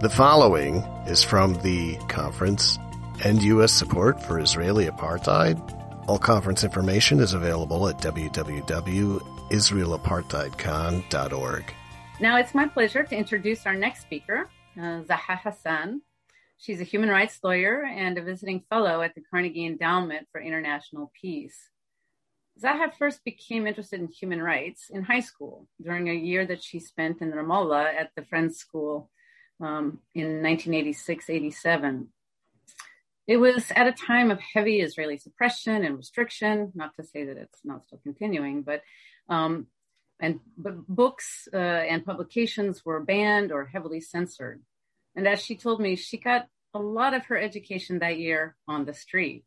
The following is from the conference End U.S. Support for Israeli Apartheid. All conference information is available at www.israelapartheidcon.org. Now it's my pleasure to introduce our next speaker, uh, Zaha Hassan. She's a human rights lawyer and a visiting fellow at the Carnegie Endowment for International Peace. Zaha first became interested in human rights in high school during a year that she spent in Ramallah at the Friends School um, in 1986 87. It was at a time of heavy Israeli suppression and restriction, not to say that it's not still continuing, but um, and books uh, and publications were banned or heavily censored. And as she told me, she got a lot of her education that year on the street.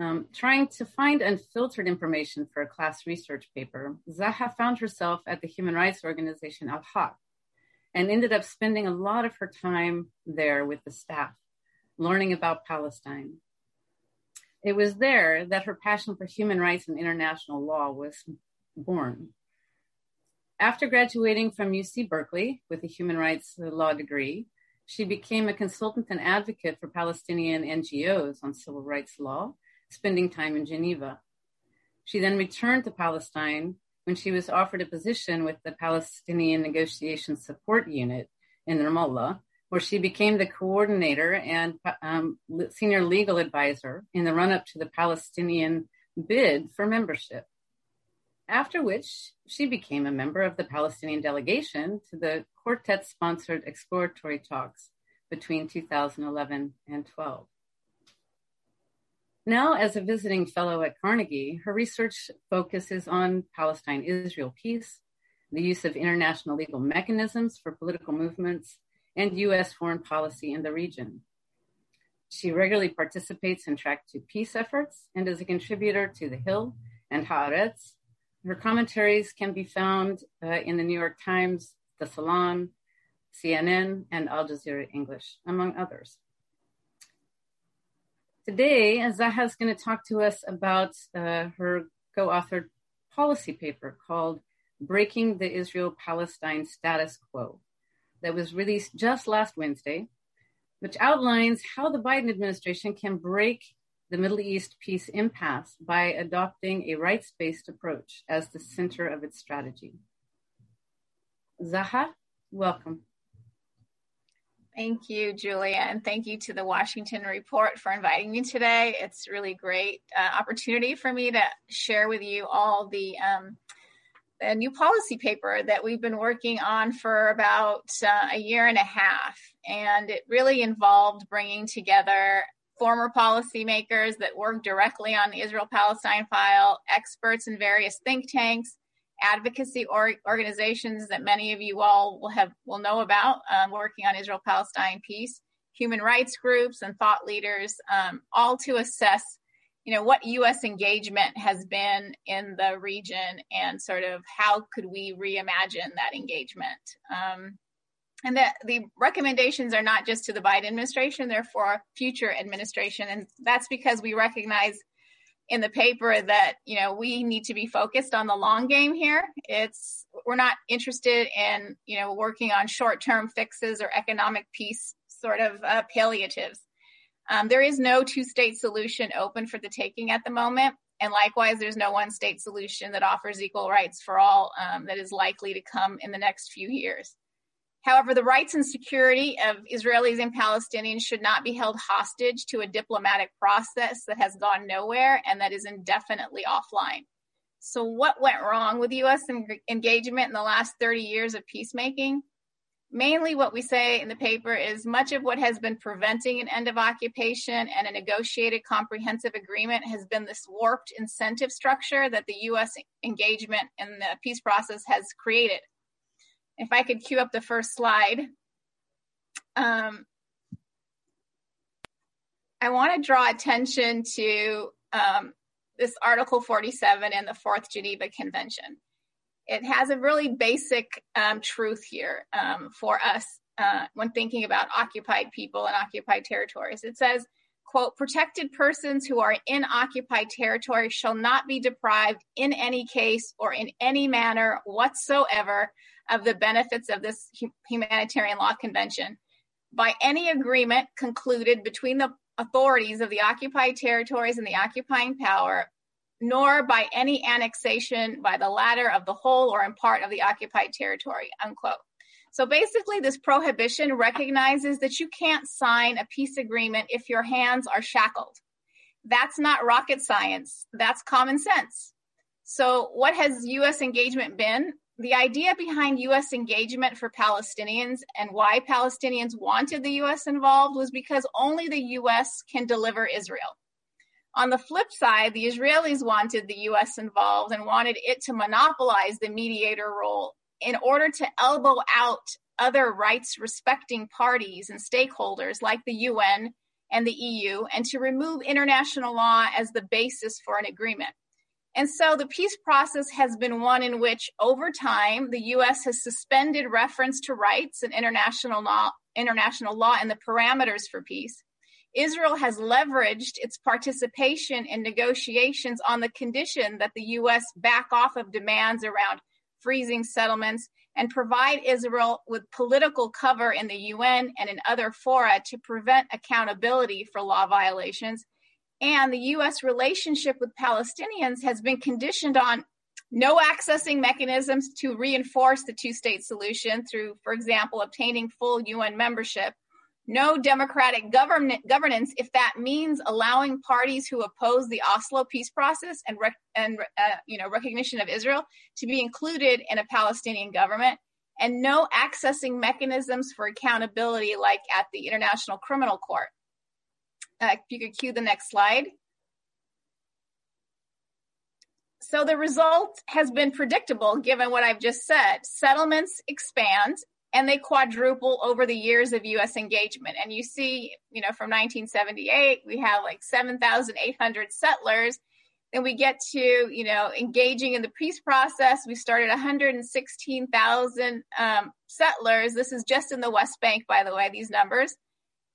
Um, trying to find unfiltered information for a class research paper, Zaha found herself at the human rights organization Al Haq, and ended up spending a lot of her time there with the staff, learning about Palestine. It was there that her passion for human rights and international law was born. After graduating from UC Berkeley with a human rights law degree, she became a consultant and advocate for Palestinian NGOs on civil rights law, spending time in Geneva. She then returned to Palestine when she was offered a position with the Palestinian Negotiation Support Unit in Ramallah, where she became the coordinator and um, senior legal advisor in the run up to the Palestinian bid for membership. After which, she became a member of the Palestinian delegation to the quartet sponsored exploratory talks between 2011 and 12. Now, as a visiting fellow at Carnegie, her research focuses on Palestine Israel peace, the use of international legal mechanisms for political movements, and U.S. foreign policy in the region. She regularly participates in Track II Peace efforts and is a contributor to The Hill and Haaretz. Her commentaries can be found uh, in the New York Times, The Salon, CNN, and Al Jazeera English, among others. Today, Zaha is going to talk to us about uh, her co-authored policy paper called Breaking the Israel-Palestine Status Quo that was released just last Wednesday, which outlines how the Biden administration can break the Middle East peace impasse by adopting a rights-based approach as the center of its strategy. Zaha, welcome. Thank you, Julia, and thank you to the Washington Report for inviting me today. It's really great uh, opportunity for me to share with you all the, um, new policy paper that we've been working on for about uh, a year and a half, and it really involved bringing together former policymakers that work directly on the Israel-Palestine file, experts in various think tanks, advocacy or organizations that many of you all will have will know about um, working on Israel Palestine peace, human rights groups and thought leaders, um, all to assess, you know, what U.S. engagement has been in the region and sort of how could we reimagine that engagement. Um, and that the recommendations are not just to the Biden administration; they're for future administration, and that's because we recognize in the paper that you know we need to be focused on the long game here. It's we're not interested in you know working on short-term fixes or economic peace sort of uh, palliatives. Um, there is no two-state solution open for the taking at the moment and likewise there's no one state solution that offers equal rights for all um, that is likely to come in the next few years However, the rights and security of Israelis and Palestinians should not be held hostage to a diplomatic process that has gone nowhere and that is indefinitely offline. So, what went wrong with U.S. engagement in the last 30 years of peacemaking? Mainly, what we say in the paper is much of what has been preventing an end of occupation and a negotiated comprehensive agreement has been this warped incentive structure that the U.S. engagement in the peace process has created if I could cue up the first slide. Um, I want to draw attention to um, this Article 47 in the Fourth Geneva Convention. It has a really basic um, truth here um, for us uh, when thinking about occupied people and occupied territories. It says, quote, protected persons who are in occupied territory shall not be deprived in any case or in any manner whatsoever of the benefits of this humanitarian law convention. by any agreement concluded between the authorities of the occupied territories and the occupying power, nor by any annexation by the latter of the whole or in part of the occupied territory, unquote. So basically, this prohibition recognizes that you can't sign a peace agreement if your hands are shackled. That's not rocket science, that's common sense. So, what has US engagement been? The idea behind US engagement for Palestinians and why Palestinians wanted the US involved was because only the US can deliver Israel. On the flip side, the Israelis wanted the US involved and wanted it to monopolize the mediator role in order to elbow out other rights respecting parties and stakeholders like the UN and the EU and to remove international law as the basis for an agreement. And so the peace process has been one in which, over time, the U.S. has suspended reference to rights and international law, international law and the parameters for peace. Israel has leveraged its participation in negotiations on the condition that the U.S. back off of demands around freezing settlements and provide Israel with political cover in the UN and in other fora to prevent accountability for law violations. And the US relationship with Palestinians has been conditioned on no accessing mechanisms to reinforce the two state solution through, for example, obtaining full UN membership no democratic government governance if that means allowing parties who oppose the Oslo peace process and rec- and uh, you know recognition of Israel to be included in a Palestinian government and no accessing mechanisms for accountability like at the International Criminal Court. Uh, if you could cue the next slide. So the result has been predictable given what I've just said. Settlements expand and they quadruple over the years of US engagement. And you see, you know, from 1978, we have like 7,800 settlers. Then we get to, you know, engaging in the peace process. We started 116,000 um, settlers. This is just in the West Bank, by the way, these numbers.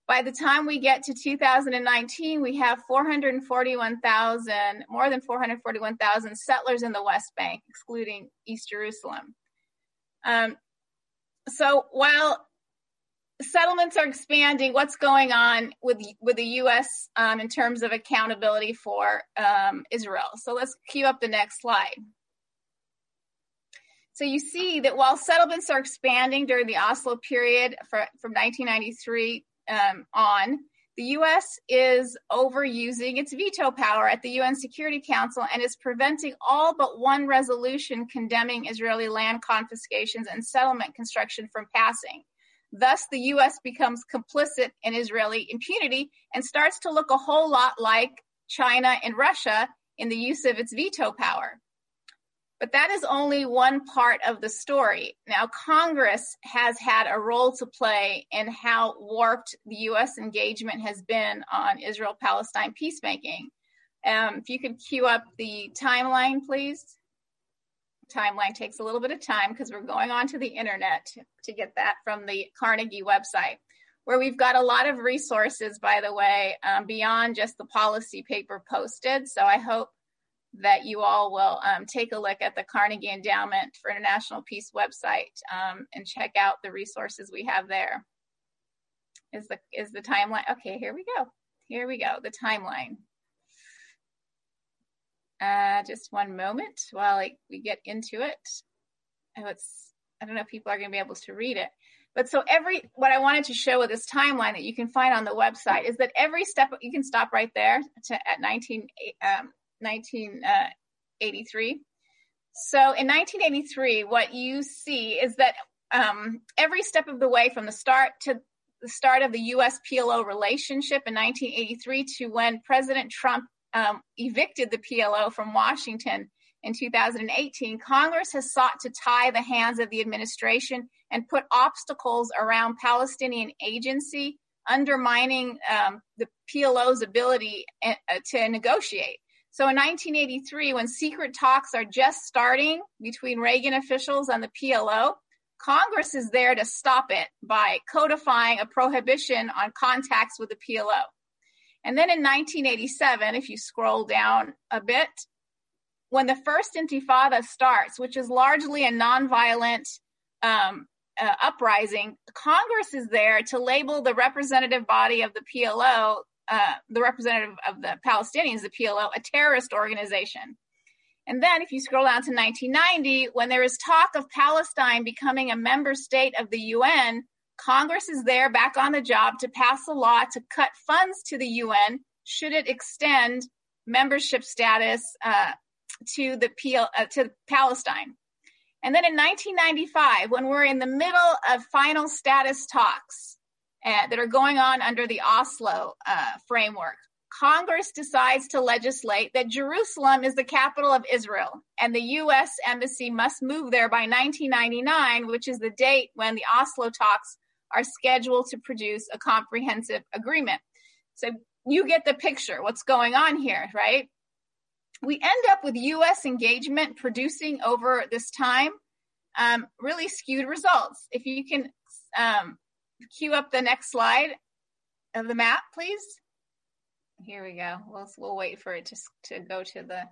By the time we get to 2019, we have 441,000, more than 441,000 settlers in the West Bank, excluding East Jerusalem. Um, so while settlements are expanding, what's going on with with the U.S. Um, in terms of accountability for um, Israel? So let's cue up the next slide. So you see that while settlements are expanding during the Oslo period for, from 1993 um, on, the U.S. is overusing its veto power at the UN Security Council and is preventing all but one resolution condemning Israeli land confiscations and settlement construction from passing. Thus, the U.S. becomes complicit in Israeli impunity and starts to look a whole lot like China and Russia in the use of its veto power. But that is only one part of the story. Now, Congress has had a role to play in how warped the U.S. engagement has been on Israel Palestine peacemaking. Um, if you could cue up the timeline, please. Timeline takes a little bit of time because we're going onto the internet to, to get that from the Carnegie website, where we've got a lot of resources, by the way, um, beyond just the policy paper posted. So I hope that you all will um, take a look at the Carnegie Endowment for International Peace website um, and check out the resources we have there. Is the is the timeline? Okay, here we go. Here we go. The timeline. Uh, just one moment while we get into it. Oh, it's I don't know if people are going to be able to read it. But so every what I wanted to show with this timeline that you can find on the website is that every step you can stop right there to at 19 um, 1983. So in 1983, what you see is that um, every step of the way from the start to the start of the US PLO relationship in 1983 to when President Trump um, evicted the PLO from Washington in 2018, Congress has sought to tie the hands of the administration and put obstacles around Palestinian agency, undermining um, the PLO's ability uh, to negotiate. So in 1983, when secret talks are just starting between Reagan officials and the PLO, Congress is there to stop it by codifying a prohibition on contacts with the PLO. And then in 1987, if you scroll down a bit, when the first intifada starts, which is largely a nonviolent um, uh, uprising, Congress is there to label the representative body of the PLO, uh, the representative of the Palestinians, the PLO, a terrorist organization. And then if you scroll down to 1990, when there is talk of Palestine becoming a member state of the UN, Congress is there back on the job to pass a law to cut funds to the UN should it extend membership status uh, to the PL, uh, to Palestine. And then in 1995, when we're in the middle of final status talks uh, that are going on under the Oslo uh, framework, Congress decides to legislate that Jerusalem is the capital of Israel and the U.S. Embassy must move there by 1999, which is the date when the Oslo talks are scheduled to produce a comprehensive agreement. So you get the picture, what's going on here, right? We end up with US engagement producing over this time um, really skewed results. If you can um, cue up the next slide of the map, please. Here we go. We'll, we'll wait for it to, to go to the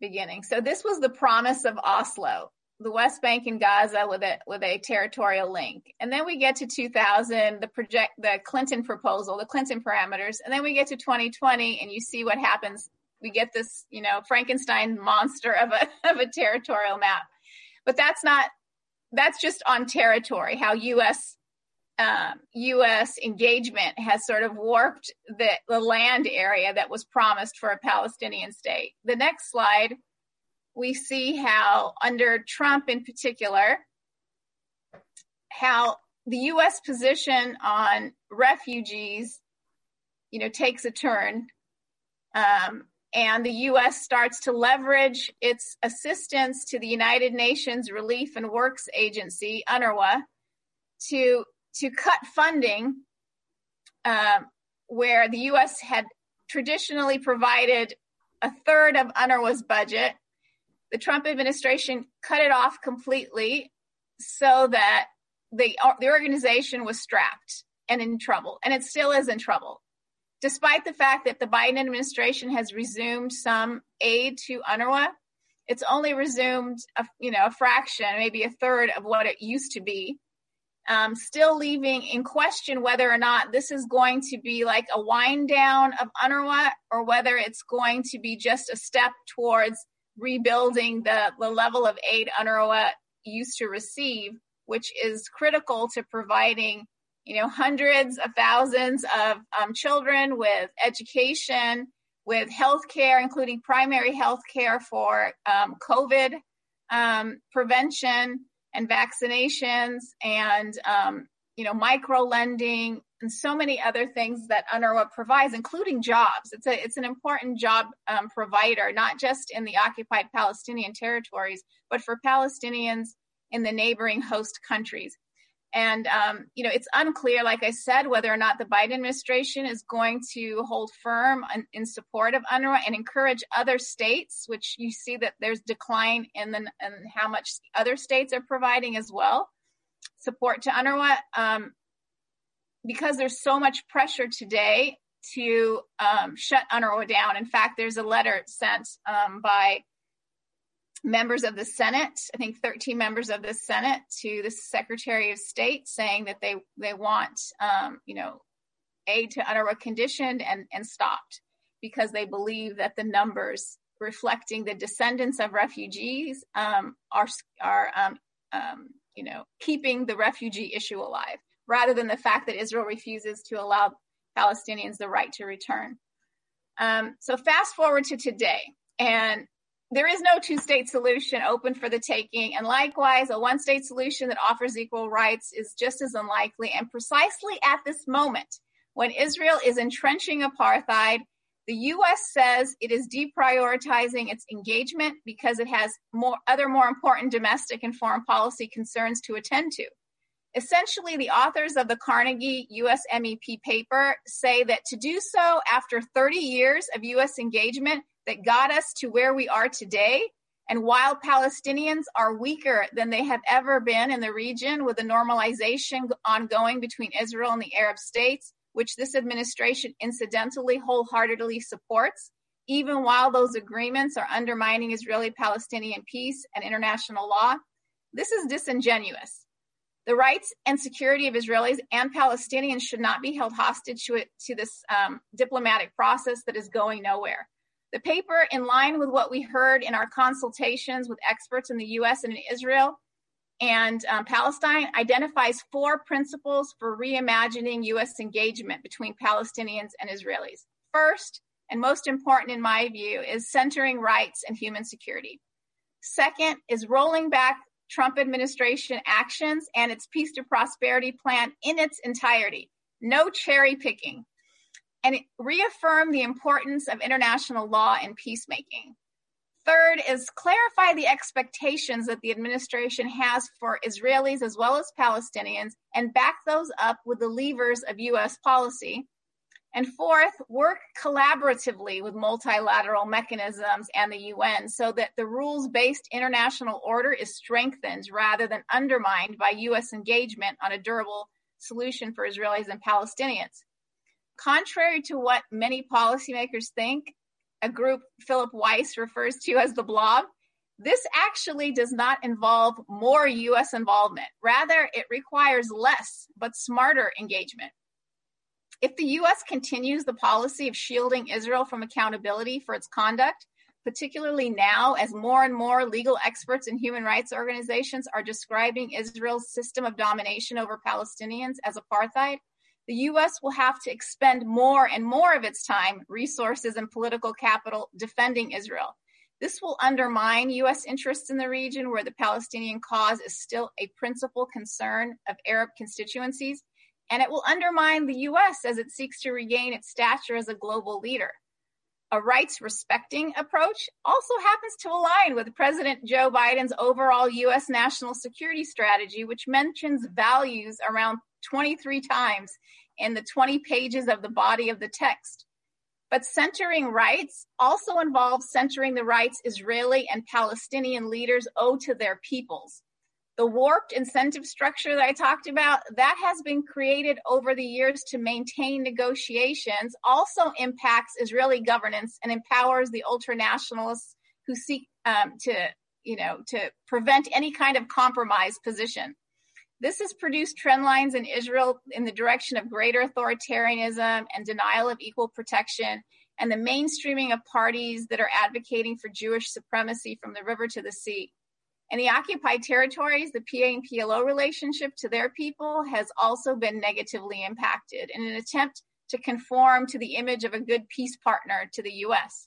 beginning. So this was the promise of Oslo the West Bank and Gaza with a with a territorial link. And then we get to 2000, the project the Clinton proposal, the Clinton parameters, and then we get to 2020 and you see what happens. We get this, you know, Frankenstein monster of a of a territorial map. But that's not that's just on territory, how US um, U.S. engagement has sort of warped the, the land area that was promised for a Palestinian state. The next slide we see how, under Trump in particular, how the U.S. position on refugees, you know, takes a turn, um, and the U.S. starts to leverage its assistance to the United Nations Relief and Works Agency (UNRWA) to to cut funding um, where the U.S. had traditionally provided a third of UNRWA's budget the Trump administration cut it off completely so that the, the organization was strapped and in trouble, and it still is in trouble. Despite the fact that the Biden administration has resumed some aid to UNRWA, it's only resumed a, you know a fraction, maybe a third of what it used to be. Um, still leaving in question whether or not this is going to be like a wind down of UNRWA or whether it's going to be just a step towards rebuilding the, the level of aid UNRWA used to receive, which is critical to providing, you know, hundreds of thousands of um, children with education, with health care, including primary health care for um, COVID um, prevention and vaccinations and, um, you know, micro lending and so many other things that UNRWA provides, including jobs. It's a it's an important job um, provider, not just in the occupied Palestinian territories, but for Palestinians in the neighboring host countries. And um, you know, it's unclear, like I said, whether or not the Biden administration is going to hold firm in, in support of UNRWA and encourage other states, which you see that there's decline in the in how much other states are providing as well support to UNRWA. Um, because there's so much pressure today to um, shut UNRWA down. In fact, there's a letter sent um, by members of the Senate, I think 13 members of the Senate, to the Secretary of State saying that they they want um, you know aid to UNRWA conditioned and and stopped because they believe that the numbers reflecting the descendants of refugees um, are are um, um, you know keeping the refugee issue alive rather than the fact that Israel refuses to allow Palestinians the right to return. Um, so fast forward to today, and there is no two state solution open for the taking. And likewise, a one state solution that offers equal rights is just as unlikely. And precisely at this moment, when Israel is entrenching apartheid, the U.S. says it is deprioritizing its engagement because it has more other more important domestic and foreign policy concerns to attend to. Essentially, the authors of the Carnegie US MEP paper say that to do so after 30 years of US engagement that got us to where we are today, and while Palestinians are weaker than they have ever been in the region with the normalization ongoing between Israel and the Arab states, which this administration incidentally wholeheartedly supports, even while those agreements are undermining Israeli Palestinian peace and international law, this is disingenuous. The rights and security of Israelis and Palestinians should not be held hostage to, it, to this um, diplomatic process that is going nowhere. The paper, in line with what we heard in our consultations with experts in the US and in Israel and um, Palestine, identifies four principles for reimagining US engagement between Palestinians and Israelis. First, and most important in my view, is centering rights and human security. Second is rolling back Trump administration actions and its Peace to Prosperity plan in its entirety. No cherry picking. And reaffirm the importance of international law and peacemaking. Third is clarify the expectations that the administration has for Israelis as well as Palestinians and back those up with the levers of U.S. policy. And fourth, work collaboratively with multilateral mechanisms and the UN so that the rules based international order is strengthened rather than undermined by US engagement on a durable solution for Israelis and Palestinians. Contrary to what many policymakers think, a group Philip Weiss refers to as the blob, this actually does not involve more US involvement. Rather, it requires less but smarter engagement. If the U.S. continues the policy of shielding Israel from accountability for its conduct, particularly now as more and more legal experts and human rights organizations are describing Israel's system of domination over Palestinians as apartheid, the U.S. will have to expend more and more of its time, resources, and political capital defending Israel. This will undermine U.S. interests in the region where the Palestinian cause is still a principal concern of Arab constituencies and it will undermine the US as it seeks to regain its stature as a global leader. A rights respecting approach also happens to align with President Joe Biden's overall US national security strategy, which mentions values around 23 times in the 20 pages of the body of the text. But centering rights also involves centering the rights Israeli and Palestinian leaders owe to their peoples the warped incentive structure that I talked about, that has been created over the years to maintain negotiations, also impacts Israeli governance and empowers the ultranationalists who seek um, to, you know, to prevent any kind of compromise position. This has produced trend lines in Israel in the direction of greater authoritarianism and denial of equal protection, and the mainstreaming of parties that are advocating for Jewish supremacy from the river to the sea. In the occupied territories, the PA and PLO relationship to their people has also been negatively impacted in an attempt to conform to the image of a good peace partner to the U.S.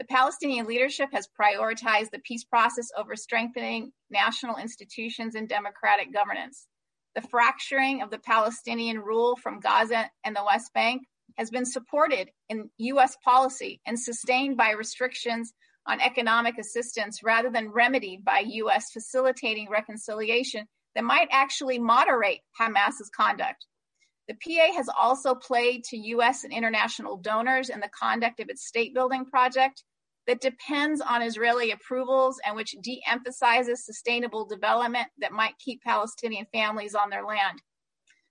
The Palestinian leadership has prioritized the peace process over strengthening national institutions and democratic governance. The fracturing of the Palestinian rule from Gaza and the West Bank has been supported in U.S. policy and sustained by restrictions on economic assistance rather than remedied by U.S. facilitating reconciliation that might actually moderate Hamas's conduct. The PA has also played to U.S. and international donors in the conduct of its state building project that depends on Israeli approvals and which de emphasizes sustainable development that might keep Palestinian families on their land.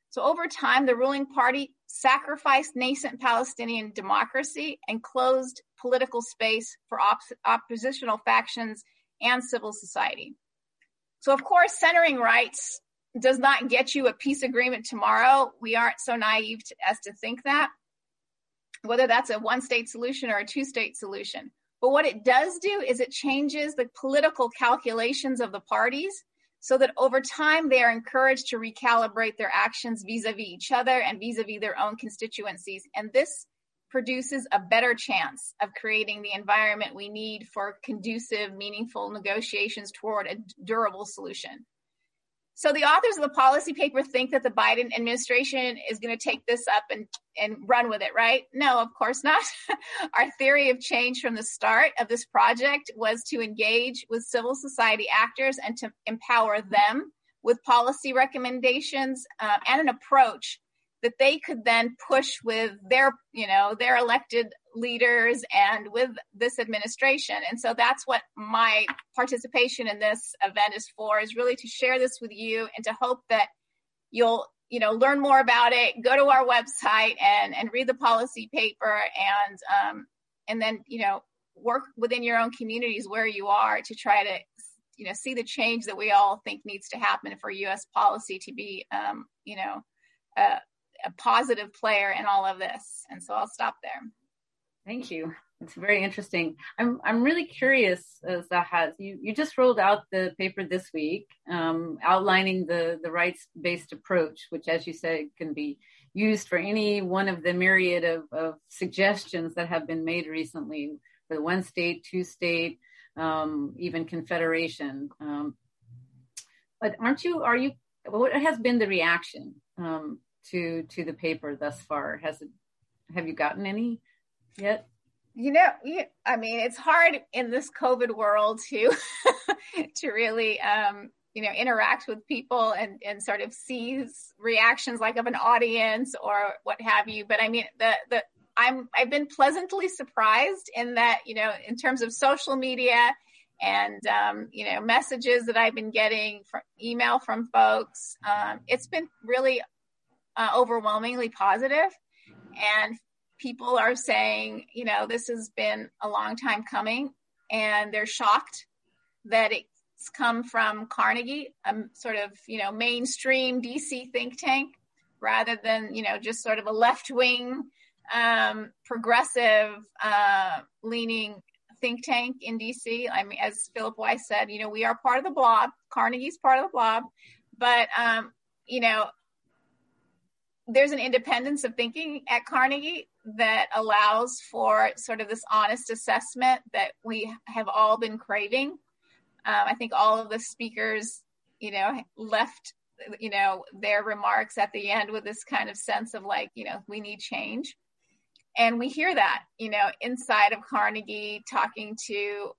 So, over time, the ruling party sacrificed nascent Palestinian democracy and closed political space for op- oppositional factions and civil society. So, of course, centering rights does not get you a peace agreement tomorrow. We aren't so naive to, as to think that, whether that's a one state solution or a two state solution. But what it does do is it changes the political calculations of the parties so that over time they are encouraged to recalibrate their actions vis a vis each other and vis a vis their own constituencies. And this produces a better chance of creating the environment we need for conducive, meaningful negotiations toward a durable solution. So the authors of the policy paper think that the Biden administration is going to take this up and, and run with it, right? No, of course not. Our theory of change from the start of this project was to engage with civil society actors and to empower them with policy recommendations uh, and an approach that they could then push with their you know their elected leaders and with this administration and so that's what my participation in this event is for is really to share this with you and to hope that you'll you know learn more about it go to our website and and read the policy paper and um and then you know work within your own communities where you are to try to you know see the change that we all think needs to happen for U.S. policy to be um, you know a, a positive player in all of this. And so I'll stop there. Thank you. It's very interesting. I'm I'm really curious, uh, Zaha. You you just rolled out the paper this week, um, outlining the the rights based approach, which, as you said, can be used for any one of the myriad of, of suggestions that have been made recently for the one state, two state, um, even confederation. Um, but aren't you? Are you? What has been the reaction um, to to the paper thus far? Has it? Have you gotten any yet? You know, I mean, it's hard in this COVID world to to really um, you know interact with people and and sort of sees reactions like of an audience or what have you. But I mean, the the I'm I've been pleasantly surprised in that you know in terms of social media and um, you know messages that I've been getting from email from folks. Um, it's been really uh, overwhelmingly positive, and people are saying you know this has been a long time coming, and they're shocked that it's come from Carnegie, a sort of you know mainstream DC think tank, rather than you know just sort of a left wing um, progressive uh, leaning think tank in DC. I mean, as Philip Weiss said, you know, we are part of the blob. Carnegie's part of the blob, but um, you know, there's an independence of thinking at Carnegie that allows for sort of this honest assessment that we have all been craving. Um, I think all of the speakers, you know, left, you know, their remarks at the end with this kind of sense of like, you know, we need change and we hear that you know inside of carnegie talking to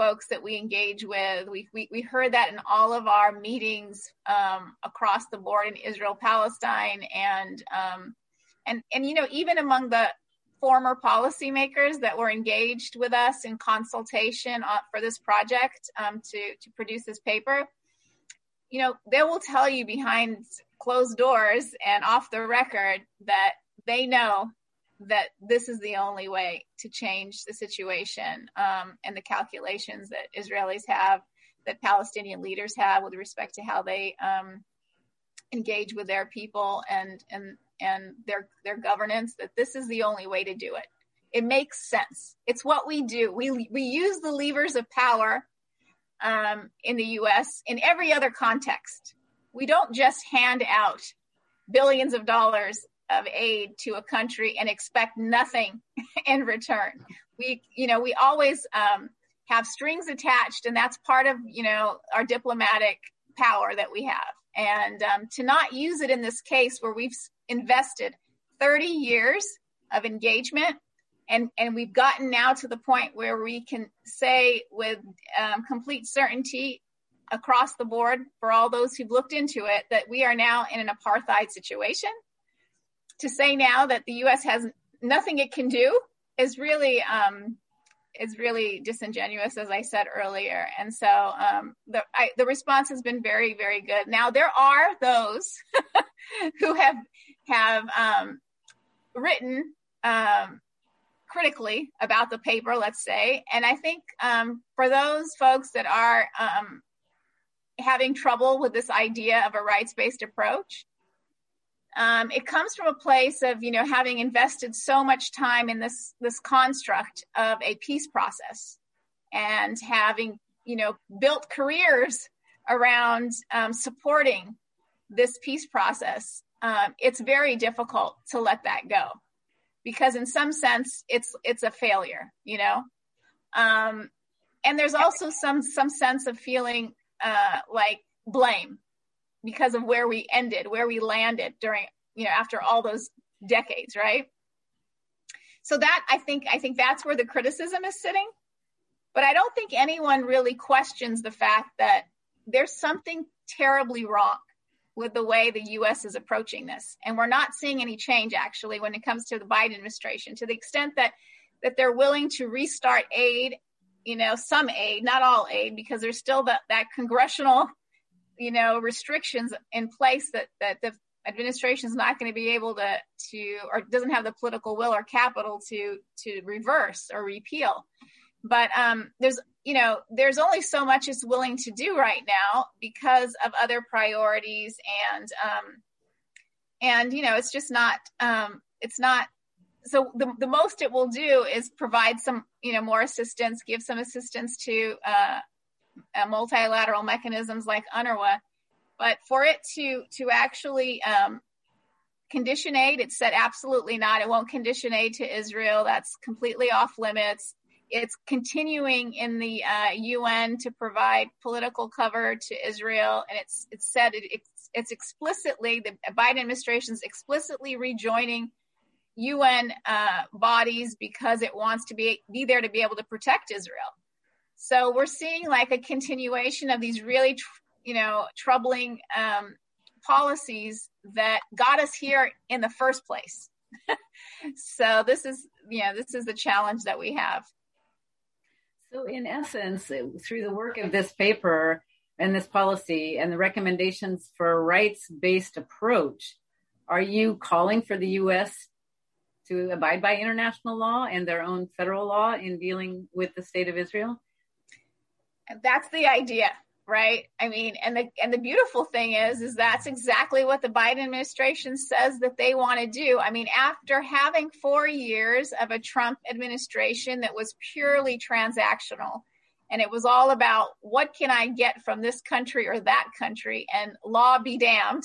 folks that we engage with. We, we, we heard that in all of our meetings um, across the board in israel palestine and um, and and you know even among the former policymakers that were engaged with us in consultation on, for this project um, to to produce this paper you know they will tell you behind closed doors and off the record that they know that this is the only way to change the situation um, and the calculations that Israelis have, that Palestinian leaders have with respect to how they um, engage with their people and and and their their governance. That this is the only way to do it. It makes sense. It's what we do. We we use the levers of power um, in the U.S. in every other context. We don't just hand out billions of dollars of aid to a country and expect nothing in return. We, you know, we always um, have strings attached, and that's part of, you know, our diplomatic power that we have. And um, to not use it in this case where we've invested 30 years of engagement and and we've gotten now to the point where we can say with um, complete certainty across the board for all those who've looked into it that we are now in an apartheid situation to say now that the U.S. has nothing it can do is really um, is really disingenuous, as I said earlier. And so um, the I, the response has been very very good. Now there are those who have have um, written um, critically about the paper, let's say, and I think um, for those folks that are um, having trouble with this idea of a rights based approach um, it comes from a place of you know having invested so much time in this this construct of a peace process and having you know built careers around um, supporting this peace process. Um, it's very difficult to let that go because in some sense it's it's a failure you know? Um, and there's also some some sense of feeling uh, like blame because of where we ended, where we landed during, you know, after all those decades, right? So that I think I think that's where the criticism is sitting. But I don't think anyone really questions the fact that there's something terribly wrong with the way the US is approaching this. And we're not seeing any change actually when it comes to the Biden administration to the extent that that they're willing to restart aid, you know, some aid, not all aid because there's still that that congressional you know restrictions in place that that the administration is not going to be able to to or doesn't have the political will or capital to to reverse or repeal but um, there's you know, there's only so much it's willing to do right now because of other priorities and, um, and you know, it's just not, um, it's not. So the the most it will do is provide some, you know, more assistance, give some assistance to uh, uh, multilateral mechanisms like UNRWA, but for it to to actually um, condition aid, it said absolutely not. It won't condition aid to Israel. That's completely off limits. It's continuing in the uh, UN to provide political cover to Israel, and it's it's said it, it's, it's explicitly the Biden administration's explicitly rejoining UN uh, bodies because it wants to be be there to be able to protect Israel. So we're seeing like a continuation of these really, tr- you know, troubling um, policies that got us here in the first place. so this is, you know, this is the challenge that we have. So, in essence, through the work of this paper and this policy and the recommendations for a rights based approach, are you calling for the U.S. to abide by international law and their own federal law in dealing with the state of Israel? That's the idea right? I mean and the and the beautiful thing is is that's exactly what the biden administration says that they want to do. I mean after having 4 years of a trump administration that was purely transactional and it was all about what can i get from this country or that country and law be damned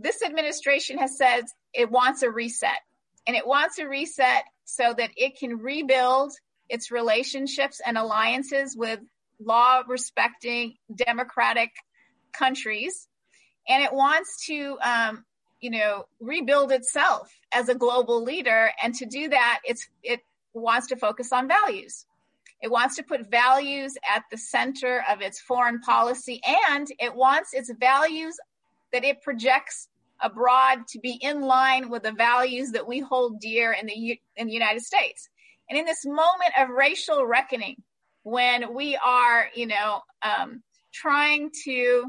this administration has said it wants a reset. And it wants a reset so that it can rebuild its relationships and alliances with law respecting democratic countries. And it wants to um, you know rebuild itself as a global leader. And to do that it's it wants to focus on values. It wants to put values at the center of its foreign policy. And it wants its values that it projects abroad to be in line with the values that we hold dear in the in the United States. And in this moment of racial reckoning, when we are, you know, um, trying to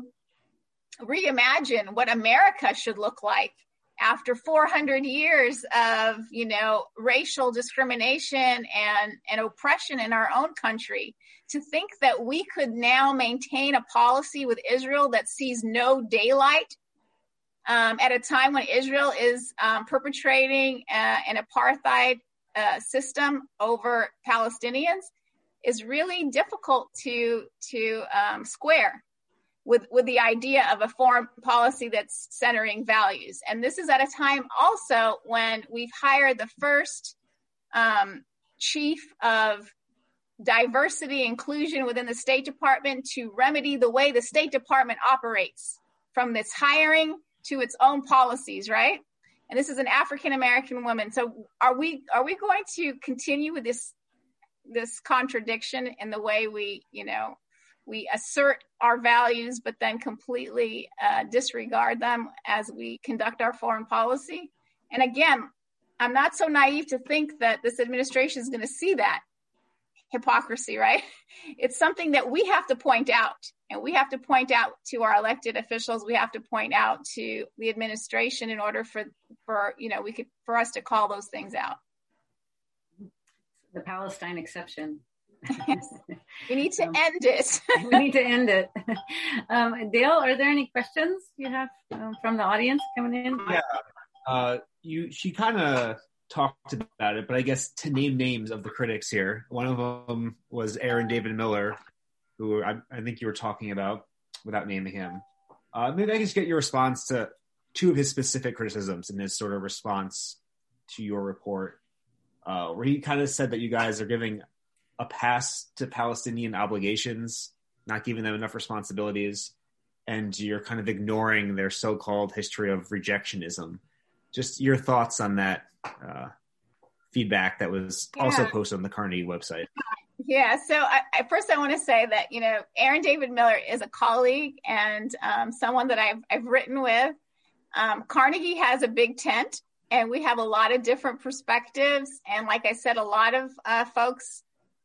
reimagine what America should look like after 400 years of, you know, racial discrimination and, and oppression in our own country. To think that we could now maintain a policy with Israel that sees no daylight um, at a time when Israel is um, perpetrating uh, an apartheid uh, system over Palestinians is really difficult to to um, square with with the idea of a foreign policy that's centering values. And this is at a time also when we've hired the first um, chief of diversity inclusion within the State Department to remedy the way the State Department operates from its hiring to its own policies, right? And this is an African American woman. So are we are we going to continue with this this contradiction in the way we, you know, we assert our values, but then completely uh, disregard them as we conduct our foreign policy. And again, I'm not so naive to think that this administration is going to see that hypocrisy, right? It's something that we have to point out, and we have to point out to our elected officials. We have to point out to the administration in order for for you know we could for us to call those things out the Palestine exception. we need to um, end it. we need to end it. Um, Dale, are there any questions you have um, from the audience coming in? Yeah, uh, you. She kind of talked about it, but I guess to name names of the critics here, one of them was Aaron David Miller, who I, I think you were talking about without naming him. Uh, maybe I can just get your response to two of his specific criticisms in his sort of response to your report uh, where he kind of said that you guys are giving a pass to Palestinian obligations, not giving them enough responsibilities, and you're kind of ignoring their so-called history of rejectionism. Just your thoughts on that uh, feedback that was yeah. also posted on the Carnegie website. Yeah, so I, I, first I want to say that you know Aaron David Miller is a colleague and um, someone that I've I've written with. Um, Carnegie has a big tent and we have a lot of different perspectives. And like I said, a lot of uh, folks,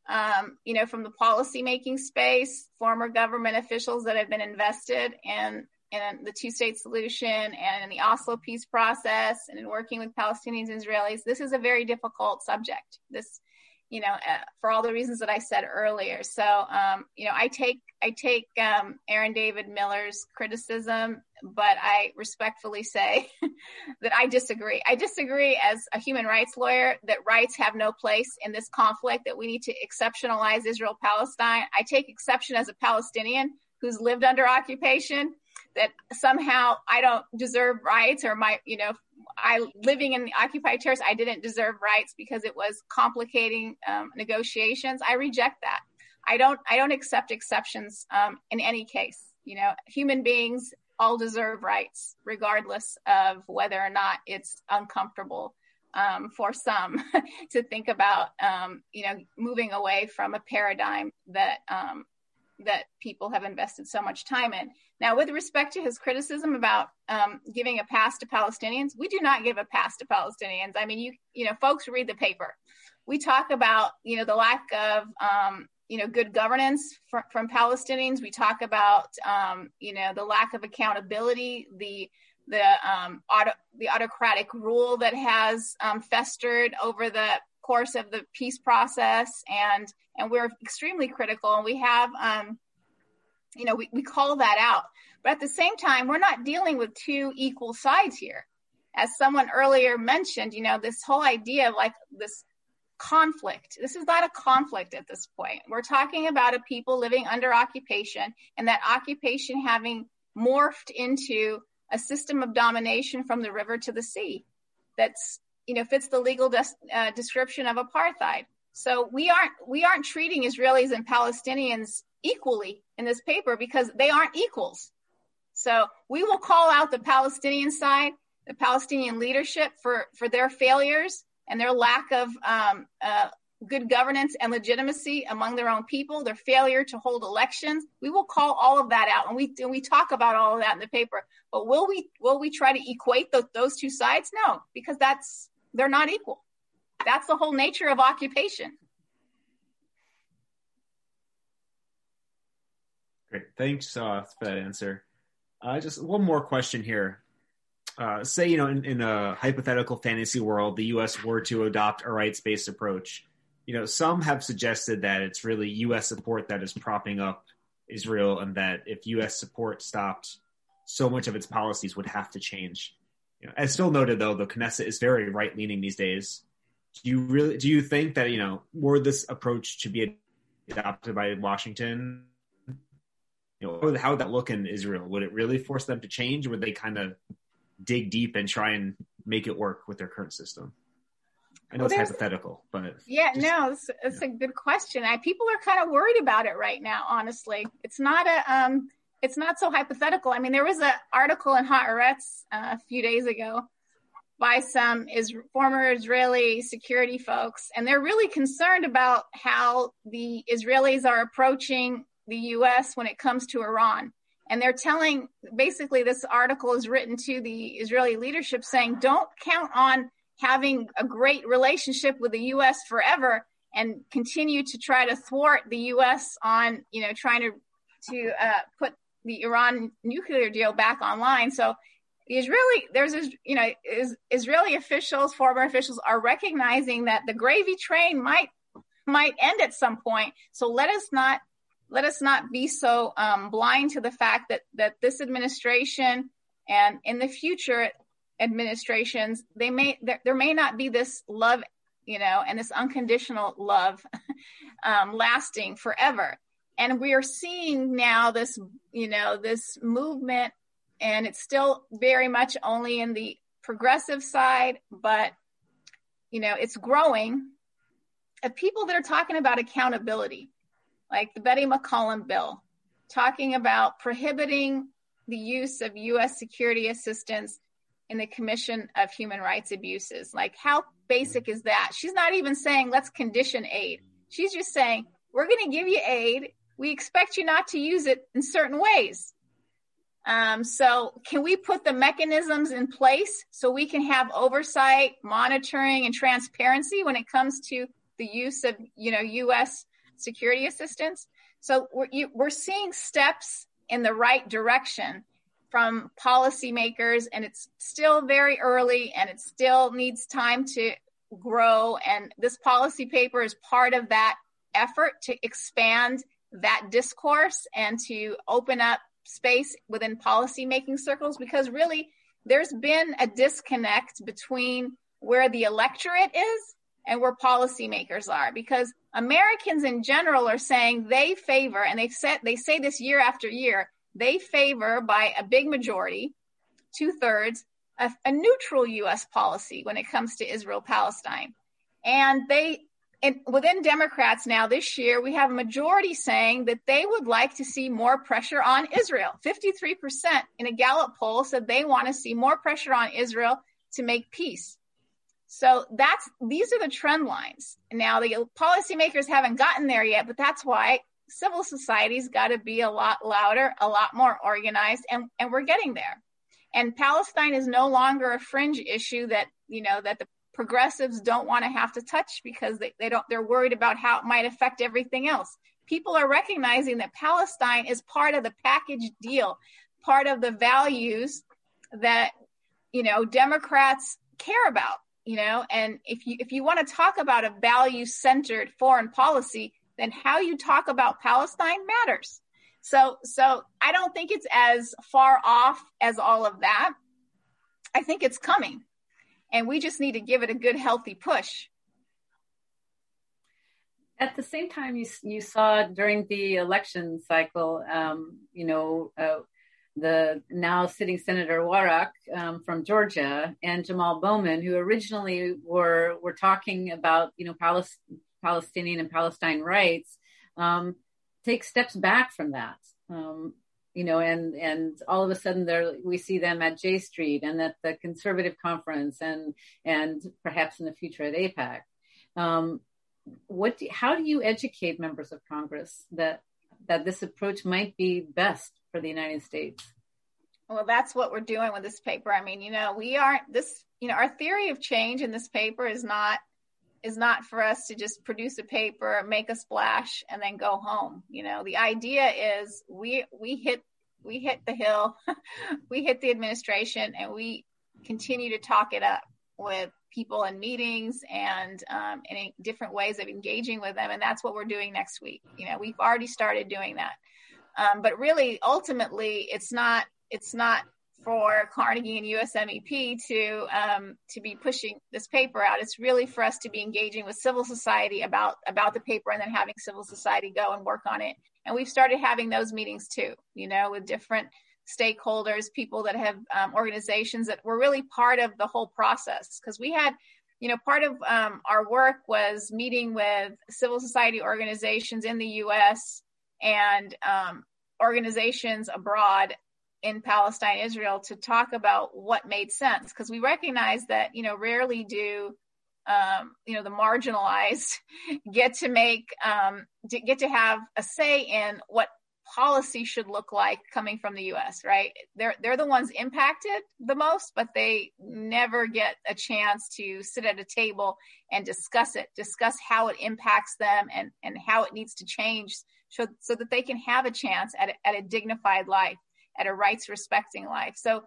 um, you know, from the policymaking space, former government officials that have been invested in in the two-state solution and in the Oslo peace process and in working with Palestinians and Israelis. This is a very difficult subject. This you know, uh, for all the reasons that I said earlier. So, um, you know, I take I take um, Aaron David Miller's criticism, but I respectfully say that I disagree. I disagree as a human rights lawyer that rights have no place in this conflict. That we need to exceptionalize Israel Palestine. I take exception as a Palestinian who's lived under occupation that somehow I don't deserve rights or my, you know, I living in the occupied territories, I didn't deserve rights because it was complicating um, negotiations. I reject that. I don't. I don't accept exceptions um, in any case. You know, human beings all deserve rights, regardless of whether or not it's uncomfortable um, for some to think about. Um, you know, moving away from a paradigm that um, that people have invested so much time in. Now, with respect to his criticism about um, giving a pass to Palestinians, we do not give a pass to Palestinians. I mean, you you know, folks read the paper. We talk about you know the lack of um, you know good governance from, from Palestinians. We talk about um, you know the lack of accountability, the the um, auto, the autocratic rule that has um, festered over the course of the peace process, and and we're extremely critical, and we have um, you know, we, we call that out. But at the same time, we're not dealing with two equal sides here. As someone earlier mentioned, you know, this whole idea of like this conflict. This is not a conflict at this point. We're talking about a people living under occupation and that occupation having morphed into a system of domination from the river to the sea that's you know fits the legal des- uh, description of apartheid so we aren't we aren't treating israelis and palestinians equally in this paper because they aren't equals. So we will call out the Palestinian side, the Palestinian leadership for, for their failures and their lack of um, uh, good governance and legitimacy among their own people, their failure to hold elections. We will call all of that out, and we and we talk about all of that in the paper. But will we will we try to equate the, those two sides? No, because that's they're not equal. That's the whole nature of occupation. Great. Thanks uh, for that answer. Uh, just one more question here. Uh, say, you know, in, in, a hypothetical fantasy world, the U.S. were to adopt a rights-based approach. You know, some have suggested that it's really U.S. support that is propping up Israel, and that if U.S. support stopped, so much of its policies would have to change. You know, as still noted, though, the Knesset is very right-leaning these days. Do you really do you think that you know were this approach to be adopted by Washington you know, how would that look in Israel? Would it really force them to change? Or would they kind of dig deep and try and make it work with their current system? I know well, it's hypothetical, but yeah, just, no, it's, it's yeah. a good question. I, people are kind of worried about it right now. Honestly, it's not a um, it's not so hypothetical. I mean, there was an article in Haaretz uh, a few days ago by some is former Israeli security folks, and they're really concerned about how the Israelis are approaching the US when it comes to Iran. And they're telling basically, this article is written to the Israeli leadership saying, don't count on having a great relationship with the US forever and continue to try to thwart the US on, you know, trying to, to uh, put the Iran nuclear deal back online. So Israeli, there's, you know, is, Israeli officials, former officials are recognizing that the gravy train might might end at some point. So let us not let us not be so um, blind to the fact that that this administration and in the future administrations they may there, there may not be this love you know and this unconditional love um, lasting forever and we are seeing now this you know this movement and it's still very much only in the progressive side but you know it's growing of people that are talking about accountability like the Betty McCollum bill, talking about prohibiting the use of U.S. security assistance in the commission of human rights abuses. Like, how basic is that? She's not even saying, let's condition aid. She's just saying, we're going to give you aid. We expect you not to use it in certain ways. Um, so, can we put the mechanisms in place so we can have oversight, monitoring, and transparency when it comes to the use of, you know, U.S security assistance. So we're, you, we're seeing steps in the right direction from policymakers, and it's still very early, and it still needs time to grow. And this policy paper is part of that effort to expand that discourse and to open up space within policymaking circles because really there's been a disconnect between where the electorate is and where policymakers are because Americans in general are saying they favor and they said they say this year after year they favor by a big majority two thirds a, a neutral U.S. policy when it comes to Israel Palestine and they and within Democrats now this year, we have a majority saying that they would like to see more pressure on Israel. 53% in a Gallup poll said they want to see more pressure on Israel to make peace. So that's these are the trend lines. Now the policymakers haven't gotten there yet, but that's why civil society's got to be a lot louder, a lot more organized, and, and we're getting there. And Palestine is no longer a fringe issue that you know that the progressives don't want to have to touch because they, they don't they're worried about how it might affect everything else. People are recognizing that palestine is part of the package deal part of the values that you know democrats care about you know? And if you if you want to talk about a value centered foreign policy then how you talk about palestine matters. So so i don't think it's as far off as all of that. I think it's coming and we just need to give it a good healthy push. At the same time you, you saw during the election cycle um, you know uh, the now sitting senator warnock um, from georgia and jamal bowman who originally were were talking about you know Palis- palestinian and palestine rights um, take steps back from that. Um, you know, and and all of a sudden there we see them at J Street and at the conservative conference and and perhaps in the future at AIPAC. Um, what do, how do you educate members of Congress that that this approach might be best for the United States? Well, that's what we're doing with this paper. I mean, you know, we aren't this, you know, our theory of change in this paper is not is not for us to just produce a paper, make a splash, and then go home. You know, the idea is we we hit we hit the hill, we hit the administration, and we continue to talk it up with people in meetings and um, in different ways of engaging with them. And that's what we're doing next week. You know, we've already started doing that. Um, but really, ultimately, it's not it's not for Carnegie and USMEP to um, to be pushing this paper out. It's really for us to be engaging with civil society about about the paper, and then having civil society go and work on it. And we've started having those meetings too. You know, with different stakeholders, people that have um, organizations that were really part of the whole process. Because we had, you know, part of um, our work was meeting with civil society organizations in the U.S. and um, organizations abroad in Palestine, Israel, to talk about what made sense because we recognize that you know rarely do um, you know the marginalized get to make um, get to have a say in what policy should look like coming from the U.S. Right? They're they're the ones impacted the most, but they never get a chance to sit at a table and discuss it, discuss how it impacts them and and how it needs to change so so that they can have a chance at at a dignified life at a rights respecting life. So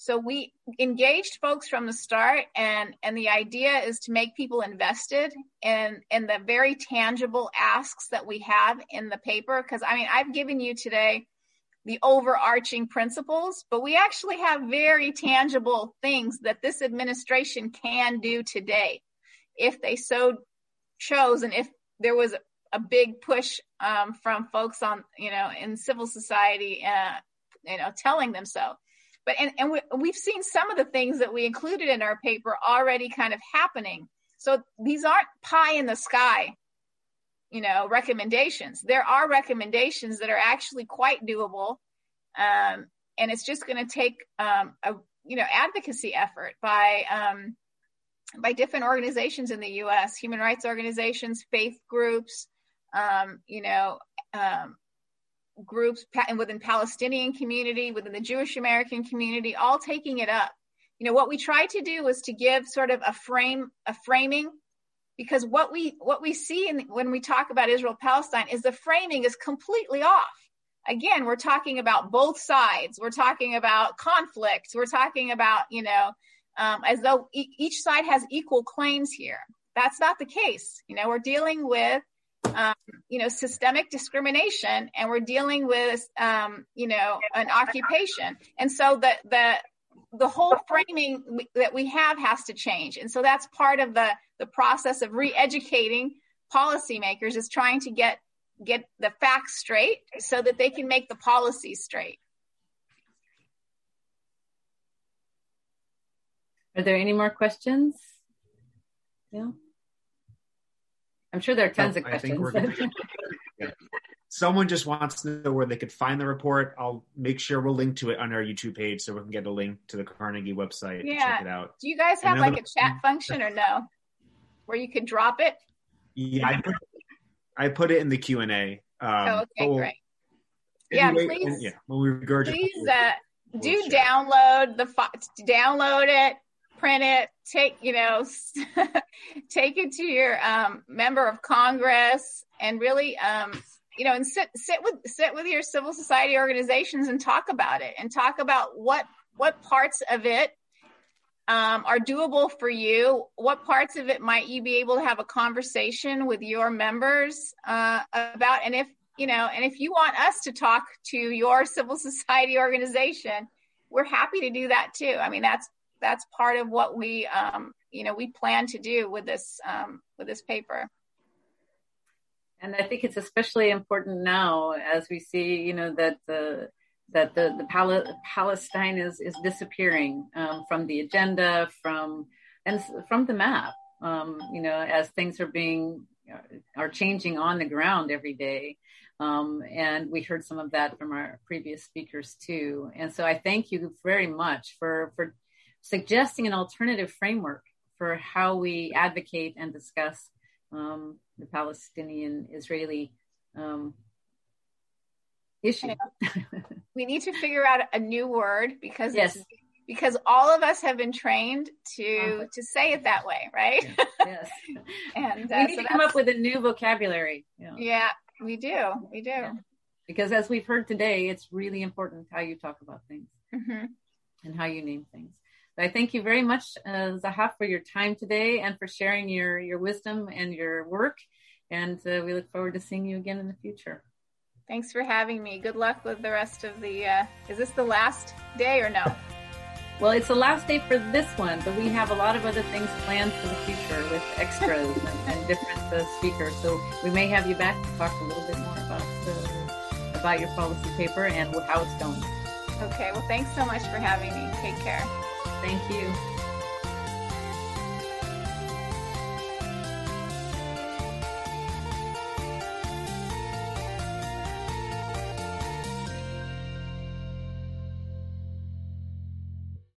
so we engaged folks from the start and and the idea is to make people invested in in the very tangible asks that we have in the paper because I mean I've given you today the overarching principles, but we actually have very tangible things that this administration can do today if they so chose and if there was a big push um, from folks on you know in civil society uh, you know, telling them so. But and, and we, we've seen some of the things that we included in our paper already kind of happening. So these aren't pie in the sky, you know, recommendations. There are recommendations that are actually quite doable. Um, and it's just going to take um, a you know advocacy effort by um, by different organizations in the U.S., human rights organizations, faith groups, um, you know, um, groups and within Palestinian community, within the Jewish American community, all taking it up. You know, what we tried to do was to give sort of a frame, a framing, because what we what we see in, when we talk about Israel Palestine is the framing is completely off. Again, we're talking about both sides. We're talking about conflict. We're talking about you know um, as though e- each side has equal claims here. That's not the case. You know, we're dealing with um, you know, systemic discrimination, and we're dealing with, um, you know, an occupation. And so the the the whole framing that we have has to change. And so that's part of the the process of re-educating policymakers is trying to get get the facts straight so that they can make the policies straight. Are there any more questions? No. I'm sure there are tons of questions. yeah. Someone just wants to know where they could find the report. I'll make sure we'll link to it on our YouTube page so we can get a link to the Carnegie website yeah. check it out. Do you guys have like a chat function or no? Where you could drop it? Yeah, I put, I put it in the Q and A. Um, oh, okay, we'll, great. Yeah, please. yeah, when we regurgitate. Please uh, do download the download it, print it, take, you know, take it to your um, member of Congress and really, um, you know, and sit, sit with, sit with your civil society organizations and talk about it and talk about what, what parts of it um, are doable for you. What parts of it might you be able to have a conversation with your members uh, about? And if, you know, and if you want us to talk to your civil society organization, we're happy to do that too. I mean, that's that's part of what we um, you know we plan to do with this um, with this paper. And I think it's especially important now as we see, you know, that the that the the Pal- Palestine is is disappearing um, from the agenda, from and from the map. Um, you know, as things are being are changing on the ground every day. Um, and we heard some of that from our previous speakers too. And so I thank you very much for for suggesting an alternative framework for how we advocate and discuss um, the Palestinian Israeli um, issue. we need to figure out a new word because yes. because all of us have been trained to uh-huh. to say it that way, right? Yes. and uh, we need so to come up with a new vocabulary. Yeah, yeah we do. We do. Yeah. Because as we've heard today, it's really important how you talk about things mm-hmm. and how you name things. I thank you very much, uh, Zaha, for your time today and for sharing your, your wisdom and your work. And uh, we look forward to seeing you again in the future. Thanks for having me. Good luck with the rest of the. Uh, is this the last day or no? Well, it's the last day for this one, but we have a lot of other things planned for the future with extras and, and, different uh, speakers. So we may have you back to talk a little bit more about uh, about your policy paper and how it's going. Okay. Well, thanks so much for having me. Take care. Thank you.